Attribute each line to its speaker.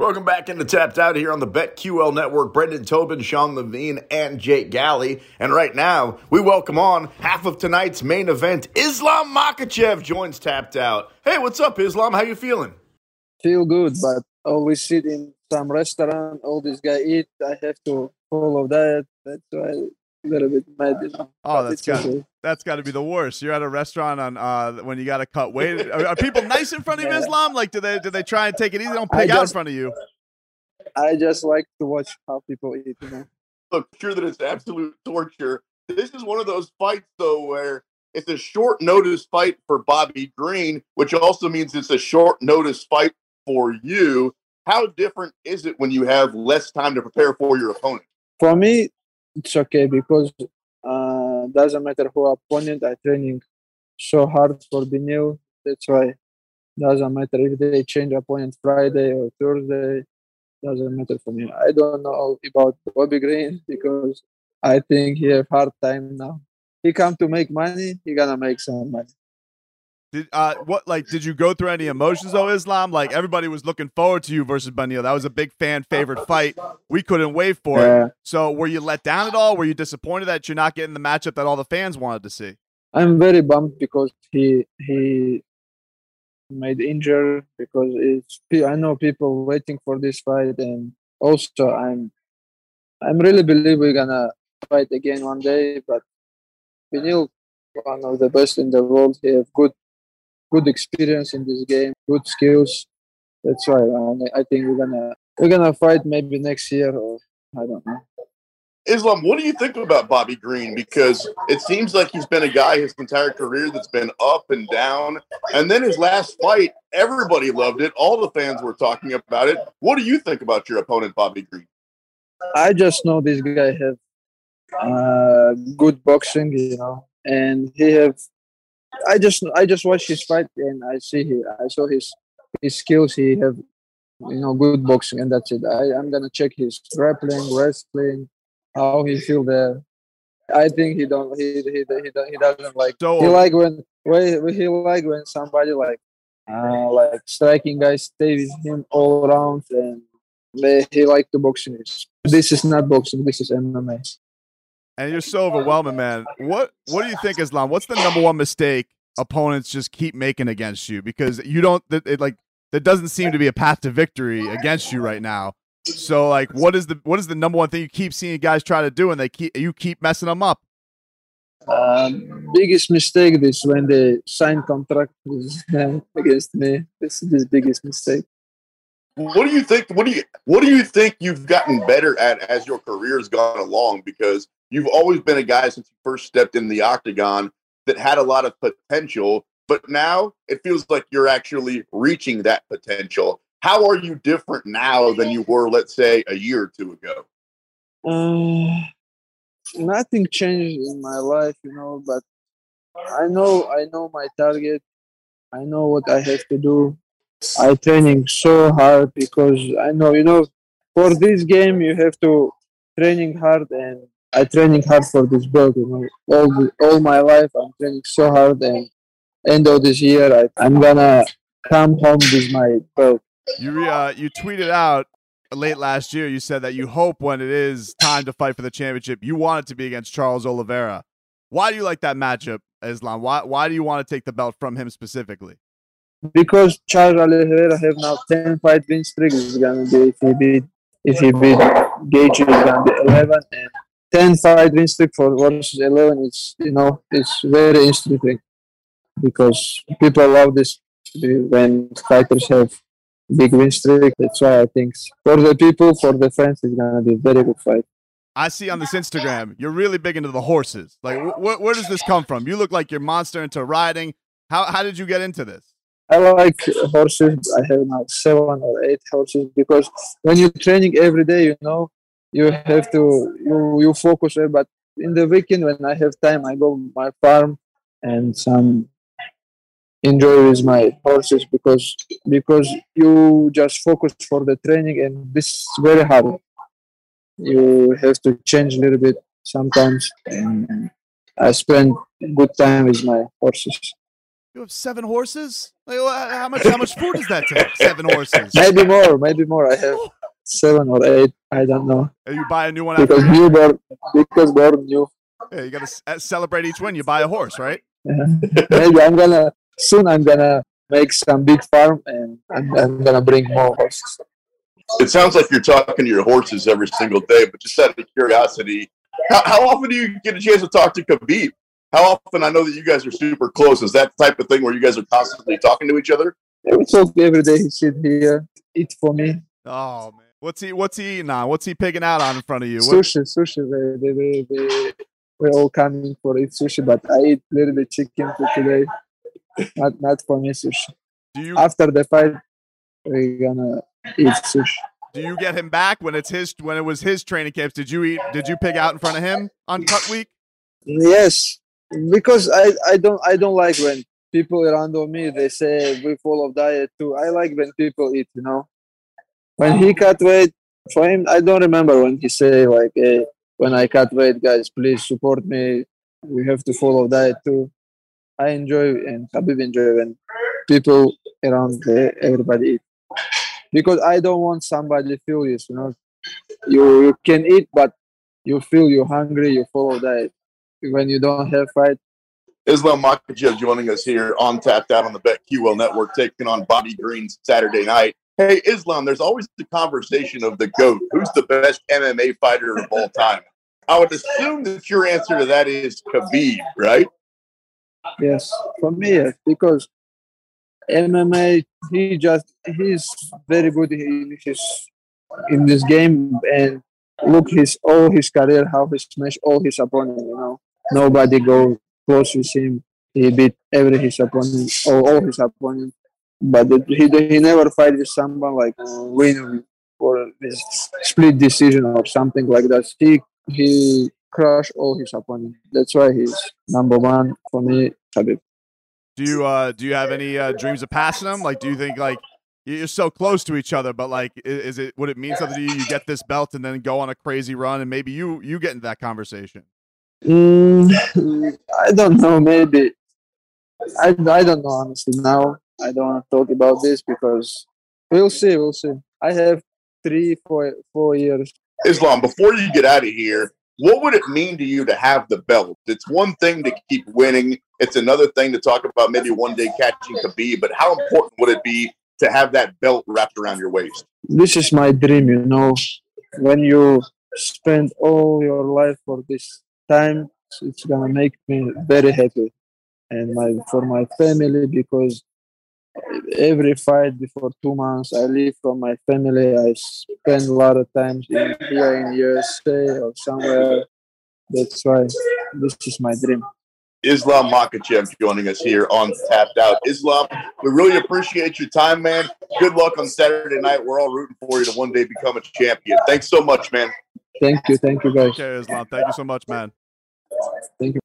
Speaker 1: Welcome back into Tapped Out here on the BetQL Network. Brendan Tobin, Sean Levine, and Jake Galley. And right now, we welcome on half of tonight's main event. Islam Makhachev joins Tapped Out. Hey, what's up, Islam? How you feeling?
Speaker 2: Feel good, but always sit in some restaurant. All this guy eat. I have to follow that. That's why a little bit mad, you know.
Speaker 3: Oh, that's got okay. That's got to be the worst. You're at a restaurant on uh, when you got to cut weight. Are, are, people nice in front of yeah. Islam? Like, do they do they try and take it easy? They don't pig out in front of you.
Speaker 2: I just like to watch how people eat. You know.
Speaker 1: Look, sure that it's absolute torture. This is one of those fights though where it's a short notice fight for Bobby Green, which also means it's a short notice fight for you. How different is it when you have less time to prepare for your opponent?
Speaker 2: For me, it's okay because doesn't matter who opponent I training so hard for the new. That's why doesn't matter if they change opponent Friday or Thursday. Doesn't matter for me. I don't know about Bobby Green because I think he have hard time now. He come to make money. He gonna make some money.
Speaker 3: Did uh what like did you go through any emotions though, Islam? Like everybody was looking forward to you versus Beneil. That was a big fan favorite fight. We couldn't wait for yeah. it. So were you let down at all? Were you disappointed that you're not getting the matchup that all the fans wanted to see?
Speaker 2: I'm very bummed because he he made injured because it's I know people waiting for this fight and also I'm I'm really believe we're gonna fight again one day, but Beneil one of the best in the world. He have good good experience in this game, good skills. That's why I think we're gonna we're gonna fight maybe next year or I don't know.
Speaker 1: Islam, what do you think about Bobby Green? Because it seems like he's been a guy his entire career that's been up and down. And then his last fight, everybody loved it. All the fans were talking about it. What do you think about your opponent, Bobby Green?
Speaker 2: I just know this guy has uh, good boxing, you know, and he have I just I just watch his fight and I see he, I saw his his skills. He have you know good boxing and that's it. I I'm gonna check his grappling, wrestling, how he feel there. I think he don't he he he, he doesn't like so, he like when when he like when somebody like uh like striking guys stay with him all around and they, he like the boxing. This is not boxing. This is MMA
Speaker 3: and you're so overwhelming, man. What what do you think, Islam? What's the number one mistake opponents just keep making against you? Because you don't it, it, like there doesn't seem to be a path to victory against you right now. So like, what is the what is the number one thing you keep seeing guys try to do, and they keep you keep messing them up?
Speaker 2: Um, biggest mistake is when they sign contract against me. This is the biggest mistake.
Speaker 1: What do you think? What do you what do you think you've gotten better at as your career has gone along? Because you've always been a guy since you first stepped in the octagon that had a lot of potential, but now it feels like you're actually reaching that potential. How are you different now than you were, let's say, a year or two ago?
Speaker 2: Um, nothing changed in my life, you know, but I know I know my target. I know what I have to do. I training so hard because I know, you know, for this game you have to training hard and I training hard for this belt. You know, all the, all my life I'm training so hard, and end of this year I, I'm gonna come home with my belt.
Speaker 3: You uh, you tweeted out late last year. You said that you hope when it is time to fight for the championship, you want it to be against Charles Oliveira. Why do you like that matchup, Islam? Why why do you want to take the belt from him specifically?
Speaker 2: Because Charles Oliveira have now ten fight win streak. Is gonna be if he beat if he beat Gaethje, is gonna be eleven and 10 fight win streak for versus 11 it's you know it's very interesting because people love this when fighters have big win streak that's why i think for the people for the fans it's gonna be a very good fight
Speaker 3: I see on this Instagram, you're really big into the horses. Like, wh- where does this come from? You look like you're monster into riding. How how did you get into this?
Speaker 2: I like horses. I have now seven or eight horses because when you're training every day, you know, you have to you you focus there but in the weekend when i have time i go my farm and some enjoy with my horses because because you just focus for the training and this is very hard you have to change a little bit sometimes and i spend good time with my horses
Speaker 3: You have seven horses? Like, how much? How much food does that take? Seven horses?
Speaker 2: Maybe more. Maybe more. I have oh. Seven or eight. I don't know.
Speaker 3: And you buy a new one
Speaker 2: because
Speaker 3: after.
Speaker 2: new born because born new.
Speaker 3: Yeah, you got to uh, celebrate each win. You buy a horse, right?
Speaker 2: Yeah. Maybe I'm gonna soon. I'm gonna make some big farm and I'm, I'm gonna bring more horses.
Speaker 1: It sounds like you're talking to your horses every single day, but just out of curiosity, how, how often do you get a chance to talk to Khabib? How often? I know that you guys are super close. Is that the type of thing where you guys are constantly talking to each other?
Speaker 2: Yeah, we talk every day. He sit here, eat for me.
Speaker 3: Oh man, what's he? What's he eating on? What's he picking out on in front of you?
Speaker 2: What? Sushi, sushi. They, they, they, they, we're all coming for eat sushi, but I eat a little bit chicken for today. not, not for me sushi.
Speaker 3: Do you?
Speaker 2: After the fight, we're gonna eat sushi.
Speaker 3: Do you get him back when it's his when it was his training camps? Did you eat? Did you pig out in front of him on cut week?
Speaker 2: Yes, because I, I don't I don't like when people around me they say we follow diet too. I like when people eat, you know. When he cut weight, for him, I don't remember when he say like, hey, when I cut weight, guys, please support me. We have to follow diet too. I enjoy and Khabib enjoy when people around the, everybody eat because I don't want somebody feel this. You know, you you can eat, but you feel you're hungry. You follow diet when you don't have fight.
Speaker 1: Islam Makhachev joining us here on Tapped Out on the BetQL Network, taking on Bobby Green Saturday night. Hey, Islam, there's always the conversation of the GOAT. Who's the best MMA fighter of all time? I would assume that your answer to that is Khabib, right?
Speaker 2: Yes, for me, because MMA, he just he's very good in his in this game, and look his all his career how he smashed all his opponents. You know, nobody go close with him. He beat every his opponent, all his opponents. But he he never fight with someone like uh, win for this split decision or something like that. He he crushed all his opponents. That's why he's number one for me, Khabib.
Speaker 3: Do you uh do you have any uh, dreams of passing him? Like, do you think like you're so close to each other, but like, is it would it mean something to you? You get this belt and then go on a crazy run, and maybe you you get into that conversation.
Speaker 2: Mm, I don't know. Maybe I I don't know honestly. Now I don't want to talk about this because we'll see. We'll see. I have three, four, four years.
Speaker 1: Islam, before you get out of here, what would it mean to you to have the belt? It's one thing to keep winning. It's another thing to talk about maybe one day catching Khabib. But how important would it be to have that belt wrapped around your waist?
Speaker 2: This is my dream, you know. When you spend all your life for this time, it's gonna make me very happy, and my for my family because every fight before two months I leave from my family. I spend a lot of time in, here in USA or somewhere. That's why this is my dream.
Speaker 1: Islam Makhachev joining us here on Tapped Out. Islam, we really appreciate your time, man. Good luck on Saturday night. We're all rooting for you to one day become a champion. Thanks so much, man.
Speaker 2: Thank you. Thank you, guys.
Speaker 3: Okay, Islam. Thank you so much, man.
Speaker 2: Thank you.